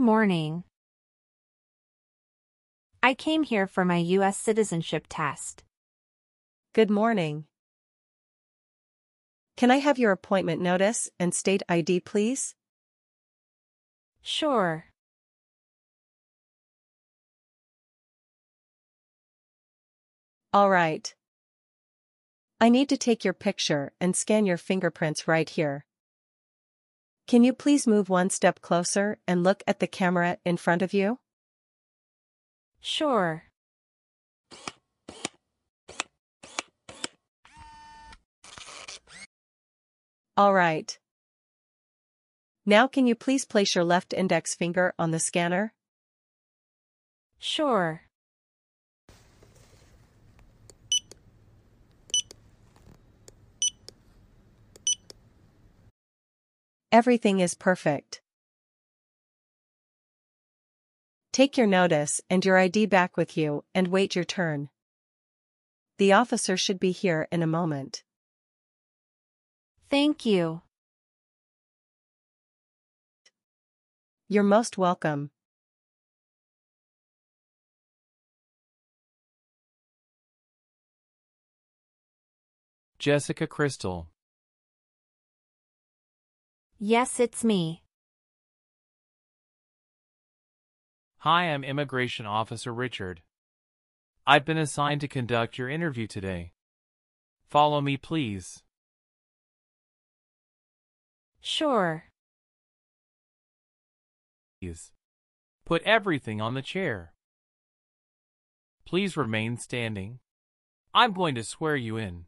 morning. I came here for my U.S. citizenship test. Good morning. Can I have your appointment notice and state ID, please? Sure. All right. I need to take your picture and scan your fingerprints right here. Can you please move one step closer and look at the camera in front of you? Sure. All right. Now can you please place your left index finger on the scanner? Sure. Everything is perfect. Take your notice and your ID back with you and wait your turn. The officer should be here in a moment. Thank you. You're most welcome. Jessica Kristel. Yes, it's me. Hi, I'm Immigration Officer Richard. I've been assigned to conduct your interview today. Follow me, please. Sure. Please. Put everything on the chair. Please remain standing. I'm going to swear you in.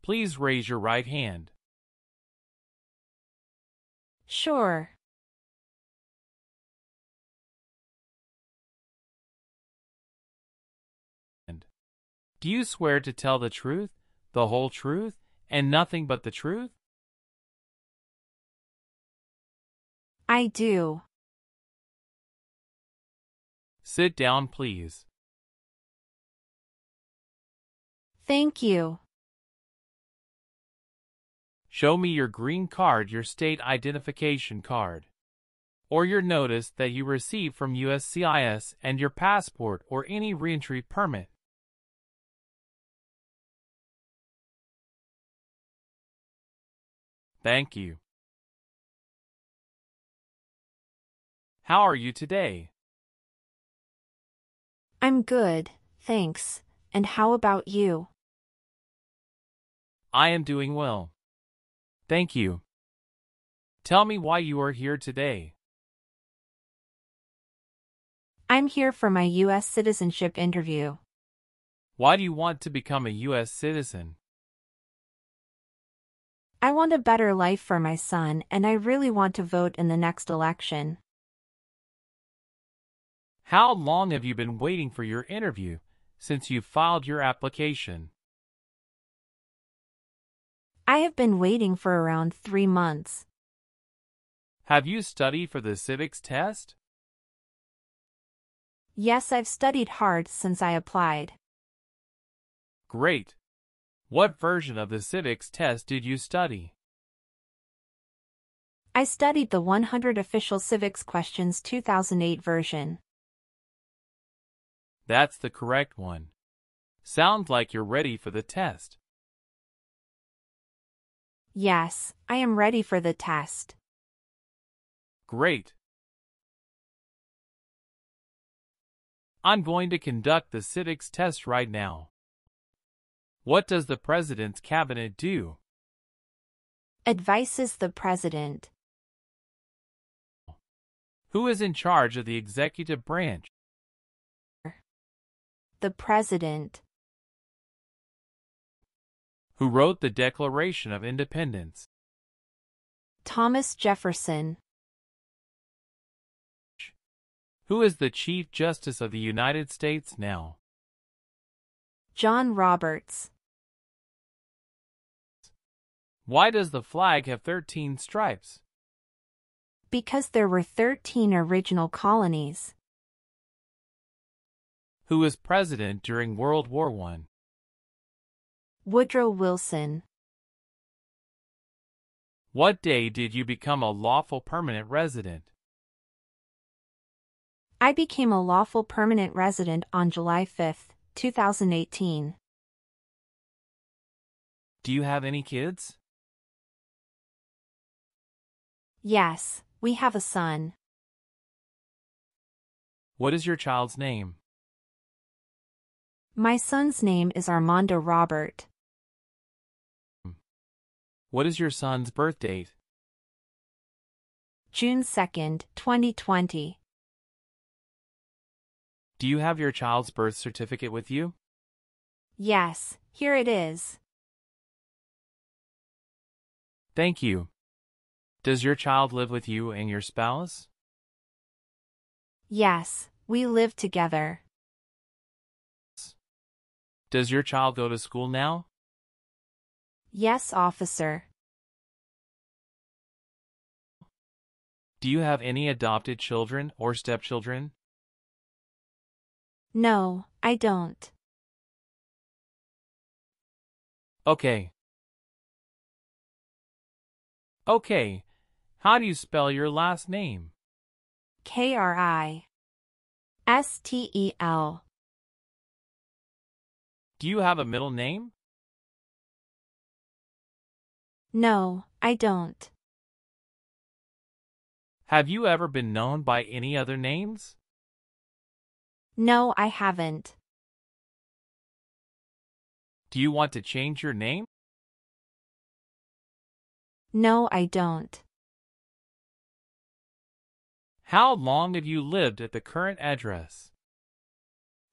Please raise your right hand. Sure. Do you swear to tell the truth, the whole truth, and nothing but the truth? I do. Sit down, please. Thank you. Show me your green card, your state identification card, or your notice that you received from USCIS and your passport or any reentry permit. Thank you. How are you today? I'm good, thanks. And how about you? I am doing well. Thank you. Tell me why you are here today. I'm here for my U.S. citizenship interview. Why do you want to become a U.S. citizen? I want a better life for my son and I really want to vote in the next election. How long have you been waiting for your interview since you filed your application? I have been waiting for around three months. Have you studied for the civics test? Yes, I've studied hard since I applied. Great. What version of the civics test did you study? I studied the 100 Official Civics Questions 2008 version. That's the correct one. Sounds like you're ready for the test. Yes, I am ready for the test. Great. I'm going to conduct the civics test right now. What does the President's Cabinet do? Advises the President. Who is in charge of the executive branch? The President. Who wrote the Declaration of Independence? Thomas Jefferson. Who is the Chief Justice of the United States now? John Roberts. Why does the flag have 13 stripes? Because there were 13 original colonies. Who was president during World War I? Woodrow Wilson. What day did you become a lawful permanent resident? I became a lawful permanent resident on July 5, 2018. Do you have any kids? Yes, we have a son. What is your child's name? My son's name is Armando Robert. What is your son's birth date? June 2nd, 2020. Do you have your child's birth certificate with you? Yes, here it is. Thank you. Does your child live with you and your spouse? Yes, we live together. Does your child go to school now? Yes, officer. Do you have any adopted children or stepchildren? No, I don't. Okay. Okay. How do you spell your last name? K R I S T E L. Do you have a middle name? No, I don't. Have you ever been known by any other names? No, I haven't. Do you want to change your name? No, I don't. How long have you lived at the current address?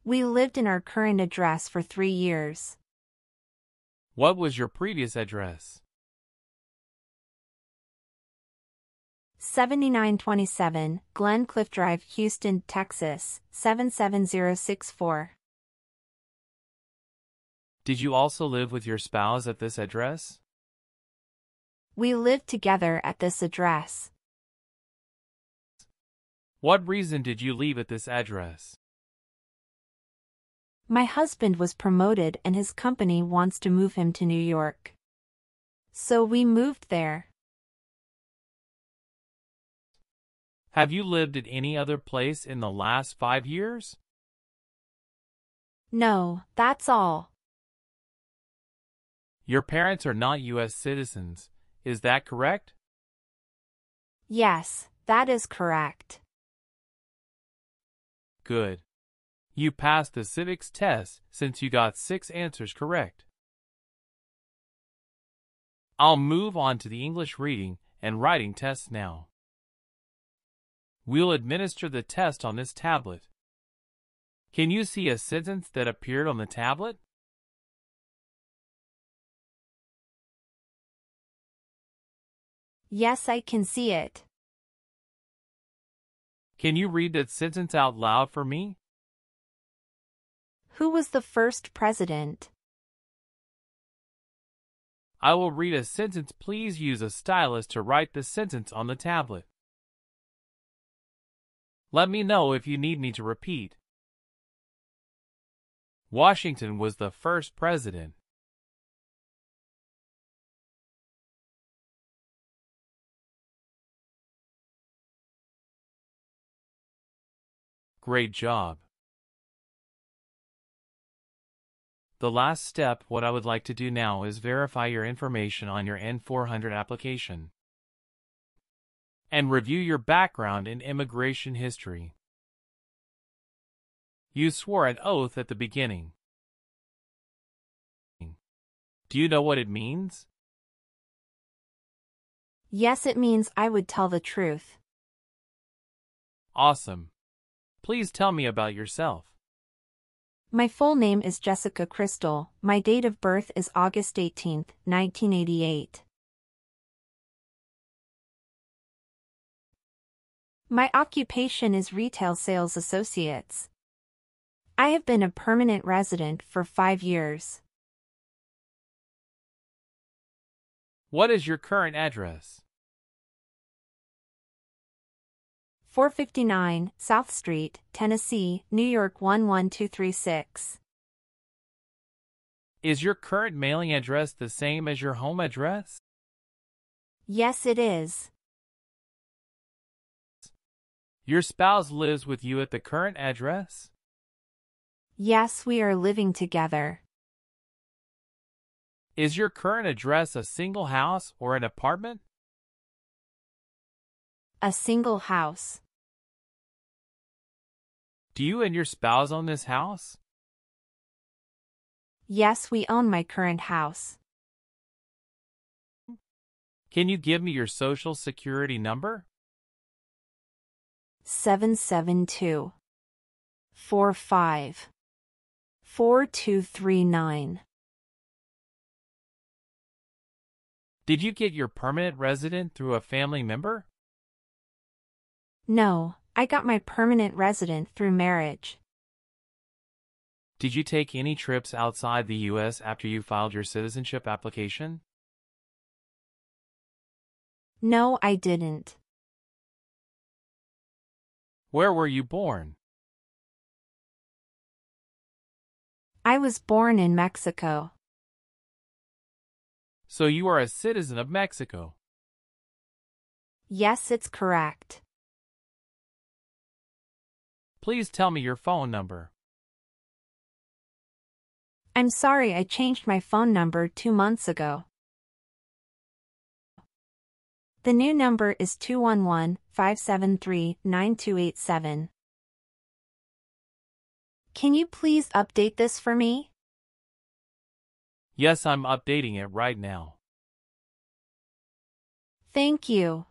We lived in our current address for three years. What was your previous address? 7927 Glen Cliff Drive, Houston, Texas 77064. Did you also live with your spouse at this address? We lived together at this address. What reason did you leave at this address? My husband was promoted and his company wants to move him to New York. So we moved there. Have you lived at any other place in the last five years? No, that's all. Your parents are not U.S. citizens, is that correct? Yes, that is correct. Good. You passed the civics test since you got six answers correct. I'll move on to the English reading and writing tests now. We'll administer the test on this tablet. Can you see a sentence that appeared on the tablet? Yes, I can see it. Can you read that sentence out loud for me? Who was the first president? I will read a sentence. Please use a stylus to write the sentence on the tablet. Let me know if you need me to repeat. Washington was the first president. Great job. The last step what I would like to do now is verify your information on your N400 application and review your background in immigration history. You swore an oath at the beginning. Do you know what it means? Yes, it means I would tell the truth. Awesome. Please tell me about yourself. My full name is Jessica Kristel. My date of birth is August 18, 1988. My occupation is retail sales associates. I have been a permanent resident for five years. What is your current address? 459 South Street, Tennessee, New York 11236. Is your current mailing address the same as your home address? Yes, it is. Your spouse lives with you at the current address? Yes, we are living together. Is your current address a single house or an apartment? A single house. Do you and your spouse own this house? Yes, we own my current house. Can you give me your social security number? 772 45 4239. Did you get your permanent resident through a family member? No, I got my permanent resident through marriage. Did you take any trips outside the U.S. after you filed your citizenship application? No, I didn't. Where were you born? I was born in Mexico. So you are a citizen of Mexico. Yes, it's correct. Please tell me your phone number. I'm sorry I changed my phone number two months ago. The new number is 211 573 9287. Can you please update this for me? Yes, I'm updating it right now. Thank you.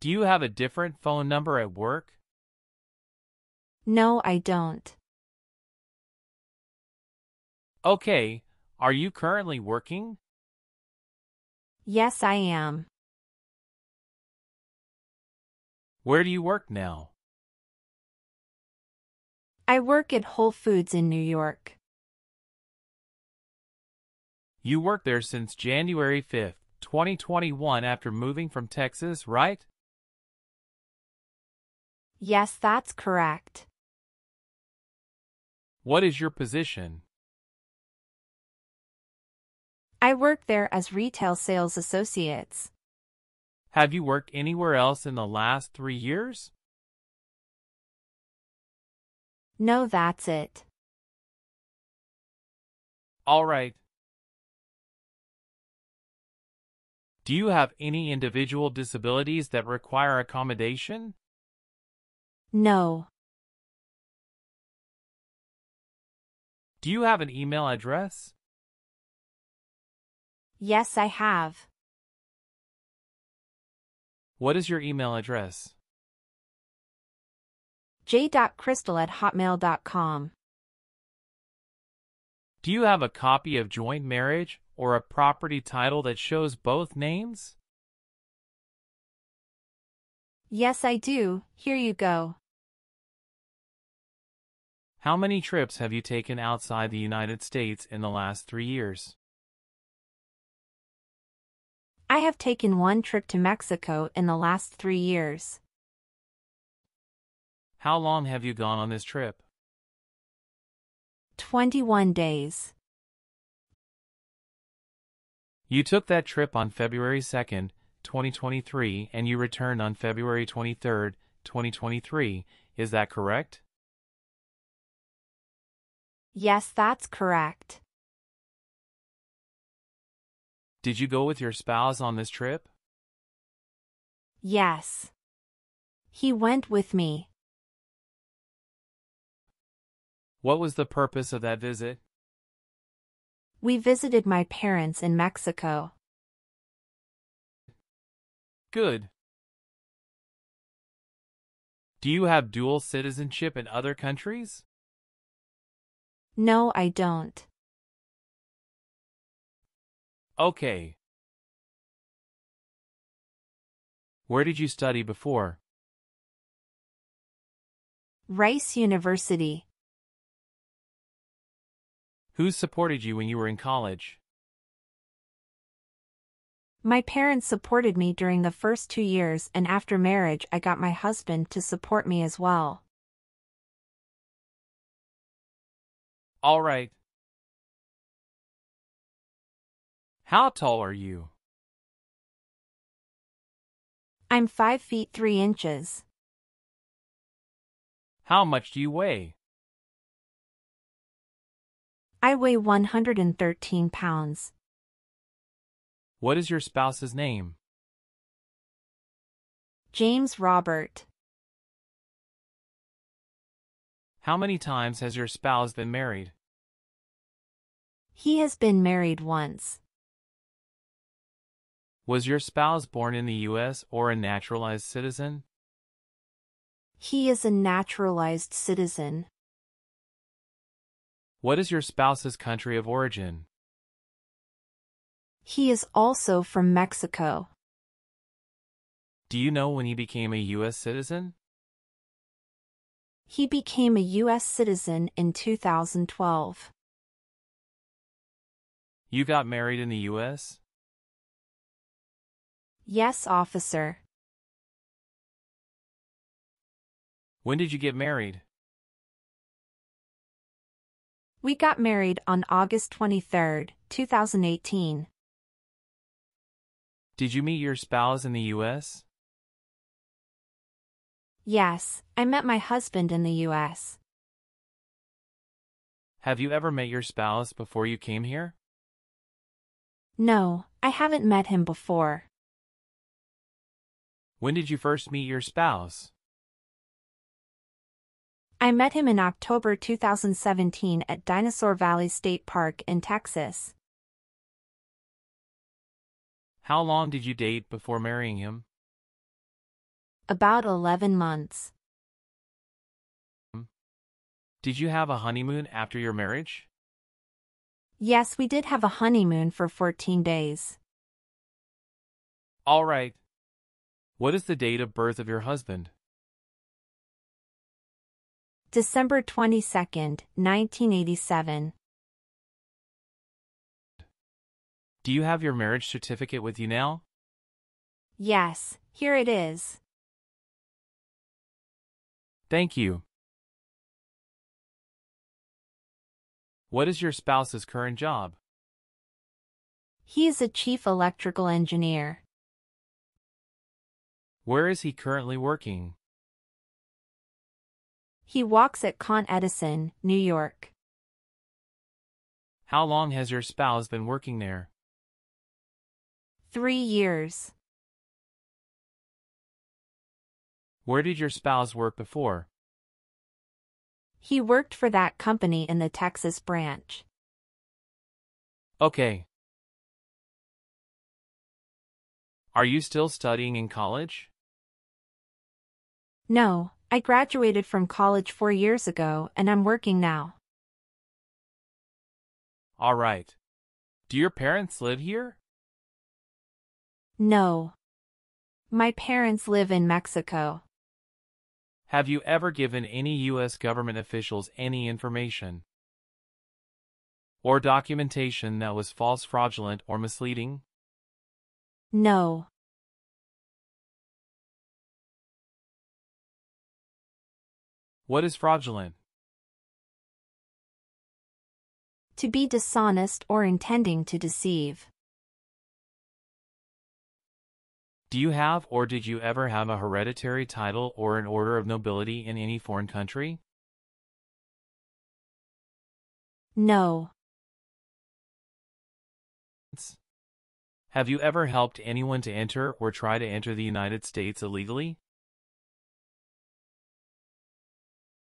Do you have a different phone number at work? No, I don't. Okay, are you currently working? Yes, I am. Where do you work now? I work at Whole Foods in New York. You worked there since January 5th, 2021 after moving from Texas, right? Yes, that's correct. What is your position? I work there as retail sales associates. Have you worked anywhere else in the last three years? No, that's it. All right. Do you have any individual disabilities that require accommodation? No. Do you have an email address? Yes, I have. What is your email address? j.kristel at hotmail.com. Do you have a copy of joint marriage or a property title that shows both names? Yes, I do. Here you go. How many trips have you taken outside the United States in the last three years? I have taken one trip to Mexico in the last three years. How long have you gone on this trip? 21 days. You took that trip on February 2nd, 2023, and you returned on February 23rd, 2023. Is that correct? Yes, that's correct. Did you go with your spouse on this trip? Yes. He went with me. What was the purpose of that visit? We visited my parents in Mexico. Good. Do you have dual citizenship in other countries? No, I don't. Okay. Where did you study before? Rice University. Who supported you when you were in college? My parents supported me during the first two years and after marriage I got my husband to support me as well. All right. How tall are you? I'm 5 feet 3 inches. How much do you weigh? I weigh 113 pounds. What is your spouse's name? James Robert. How many times has your spouse been married? He has been married once. Was your spouse born in the U.S. or a naturalized citizen? He is a naturalized citizen. What is your spouse's country of origin? He is also from Mexico. Do you know when he became a U.S. citizen? He became a U.S. citizen in 2012. You got married in the U.S.? Yes, officer. When did you get married? We got married on August 23, 2018. Did you meet your spouse in the U.S.? Yes, I met my husband in the U.S. Have you ever met your spouse before you came here? No, I haven't met him before. When did you first meet your spouse? I met him in October 2017 at Dinosaur Valley State Park in Texas. How long did you date before marrying him? About 11 months. Did you have a honeymoon after your marriage? Yes, we did have a honeymoon for 14 days. All right. What is the date of birth of your husband? December 22, 1987. Do you have your marriage certificate with you now? Yes, here it is. Thank you. What is your spouse's current job? He is a chief electrical engineer. Where is he currently working? He walks at Con Edison, New York. How long has your spouse been working there? Three years. Where did your spouse work before? He worked for that company in the Texas branch. Okay. Are you still studying in college? No, I graduated from college four years ago and I'm working now. All right. Do your parents live here? No. My parents live in Mexico. Have you ever given any U.S. government officials any information or documentation that was false, fraudulent, or misleading? No. What is fraudulent? To be dishonest or intending to deceive. Do you have or did you ever have a hereditary title or an order of nobility in any foreign country? No. Have you ever helped anyone to enter or try to enter the United States illegally?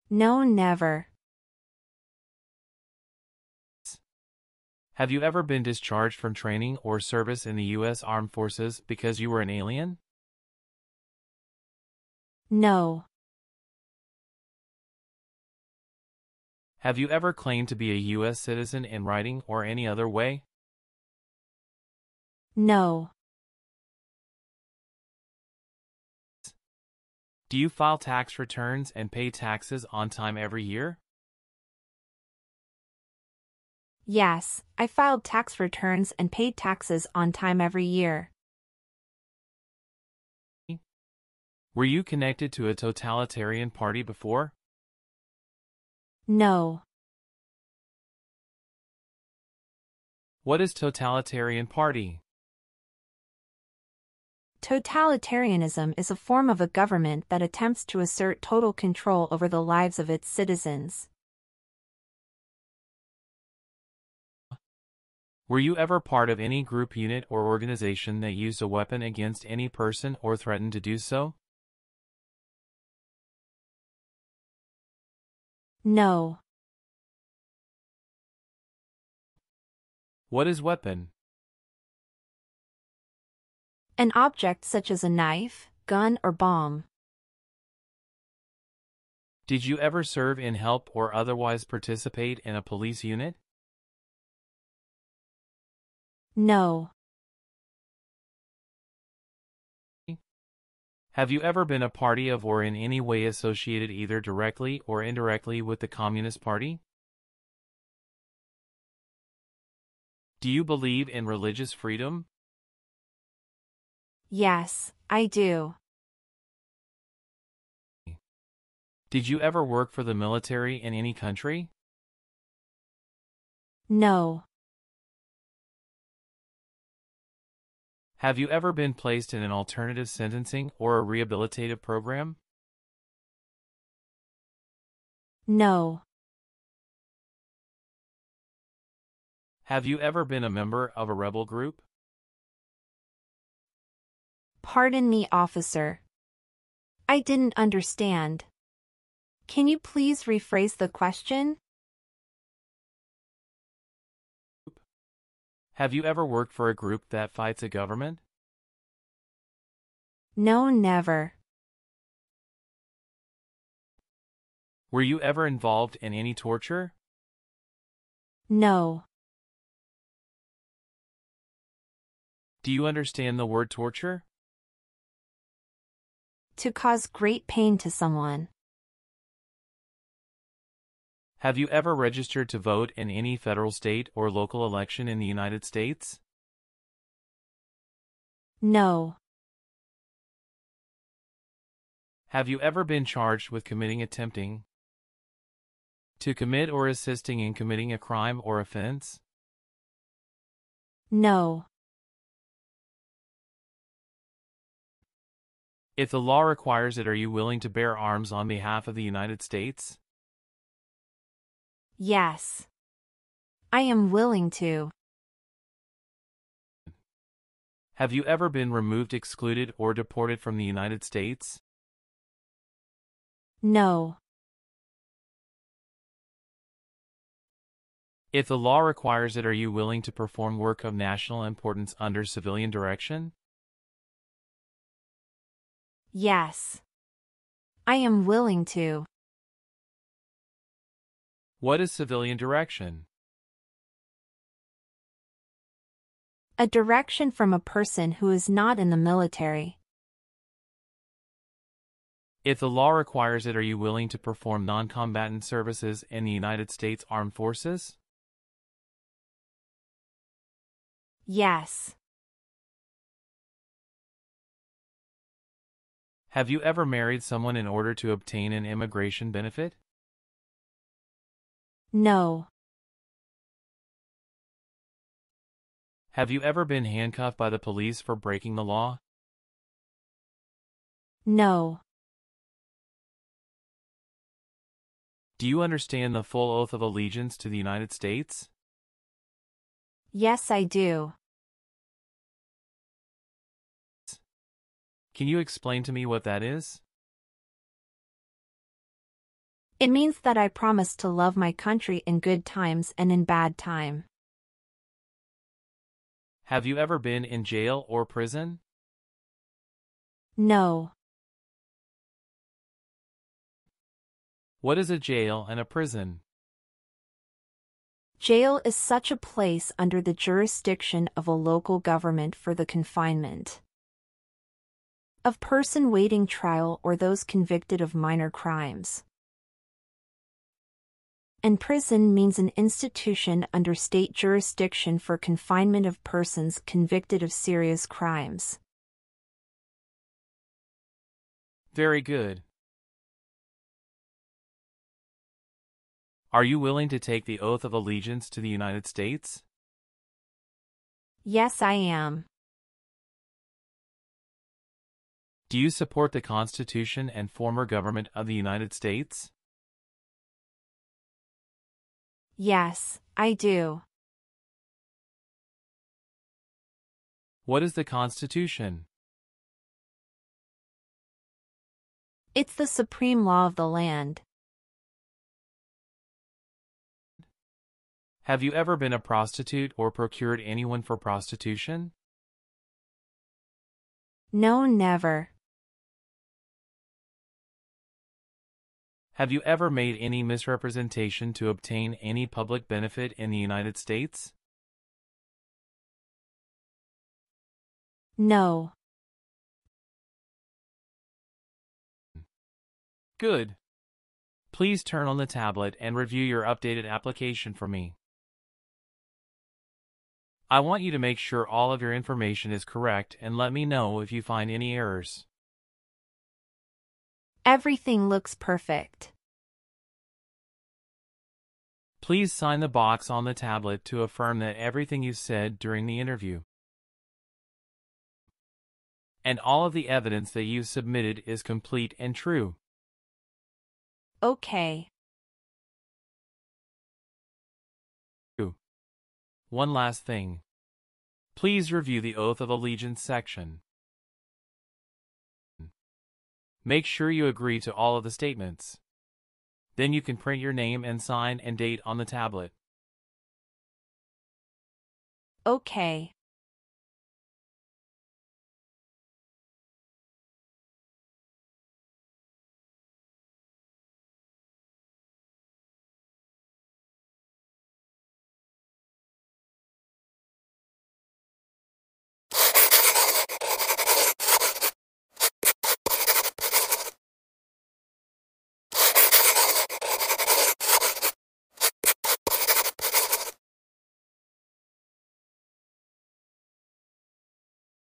No, never. Have you ever been discharged from training or service in the U.S. Armed Forces because you were an alien? No. Have you ever claimed to be a U.S. citizen in writing or any other way? No. Do you file tax returns and pay taxes on time every year? Yes, I filed tax returns and paid taxes on time every year. Were you connected to a totalitarian party before? No. What is totalitarian party? Totalitarianism is a form of a government that attempts to assert total control over the lives of its citizens. Were you ever part of any group unit or organization that used a weapon against any person or threatened to do so? No. What is weapon? An object such as a knife, gun or bomb. Did you ever serve in help or otherwise participate in a police unit? No. Have you ever been a party of or in any way associated either directly or indirectly with the Communist Party? Do you believe in religious freedom? Yes, I do. Did you ever work for the military in any country? No. Have you ever been placed in an alternative sentencing or a rehabilitative program? No. Have you ever been a member of a rebel group? Pardon me, officer. I didn't understand. Can you please rephrase the question? Have you ever worked for a group that fights a government? No, never. Were you ever involved in any torture? No. Do you understand the word torture? To cause great pain to someone. Have you ever registered to vote in any federal, state, or local election in the United States? No. Have you ever been charged with committing attempting to commit or assisting in committing a crime or offense? No. If the law requires it, are you willing to bear arms on behalf of the United States? Yes. I am willing to. Have you ever been removed, excluded, or deported from the United States? No. If the law requires it, are you willing to perform work of national importance under civilian direction? Yes. I am willing to. What is civilian direction? A direction from a person who is not in the military. If the law requires it, are you willing to perform non-combatant services in the United States Armed Forces? Yes. Have you ever married someone in order to obtain an immigration benefit? No. Have you ever been handcuffed by the police for breaking the law? No. Do you understand the full oath of allegiance to the United States? Yes, I do. Can you explain to me what that is? It means that I promise to love my country in good times and in bad time. Have you ever been in jail or prison? No. What is a jail and a prison? Jail is such a place under the jurisdiction of a local government for the confinement of person waiting trial or those convicted of minor crimes. And prison means an institution under state jurisdiction for confinement of persons convicted of serious crimes. Very good. Are you willing to take the oath of allegiance to the United States? Yes, I am. Do you support the Constitution and former government of the United States? Yes, I do. What is the Constitution? It's the supreme law of the land. Have you ever been a prostitute or procured anyone for prostitution? No, never. Have you ever made any misrepresentation to obtain any public benefit in the United States? No. Good. Please turn on the tablet and review your updated application for me. I want you to make sure all of your information is correct and let me know if you find any errors. Everything looks perfect. Please sign the box on the tablet to affirm that everything you said during the interview and all of the evidence that you submitted is complete and true. Okay. One last thing. Please review the Oath of Allegiance section. Make sure you agree to all of the statements. Then you can print your name and sign and date on the tablet. Okay.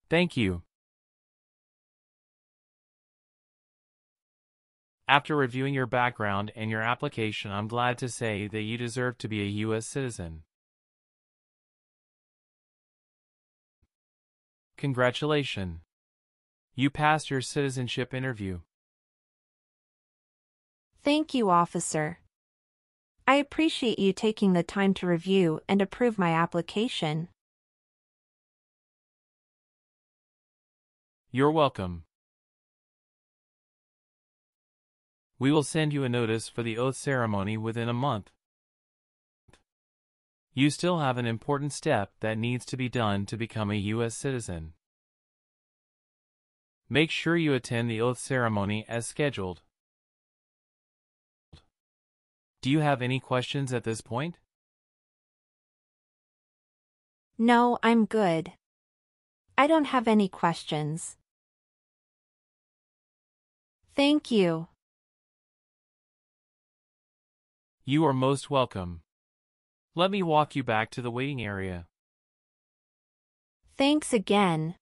Thank you. After reviewing your background and your application, I'm glad to say that you deserve to be a U.S. citizen. Congratulations. You passed your citizenship interview. Thank you, officer. I appreciate you taking the time to review and approve my application. You're welcome. We will send you a notice for the oath ceremony within a month. You still have an important step that needs to be done to become a U.S. citizen. Make sure you attend the oath ceremony as scheduled. Do you have any questions at this point? No, I'm good. I don't have any questions. Thank you. You are most welcome. Let me walk you back to the waiting area. Thanks again.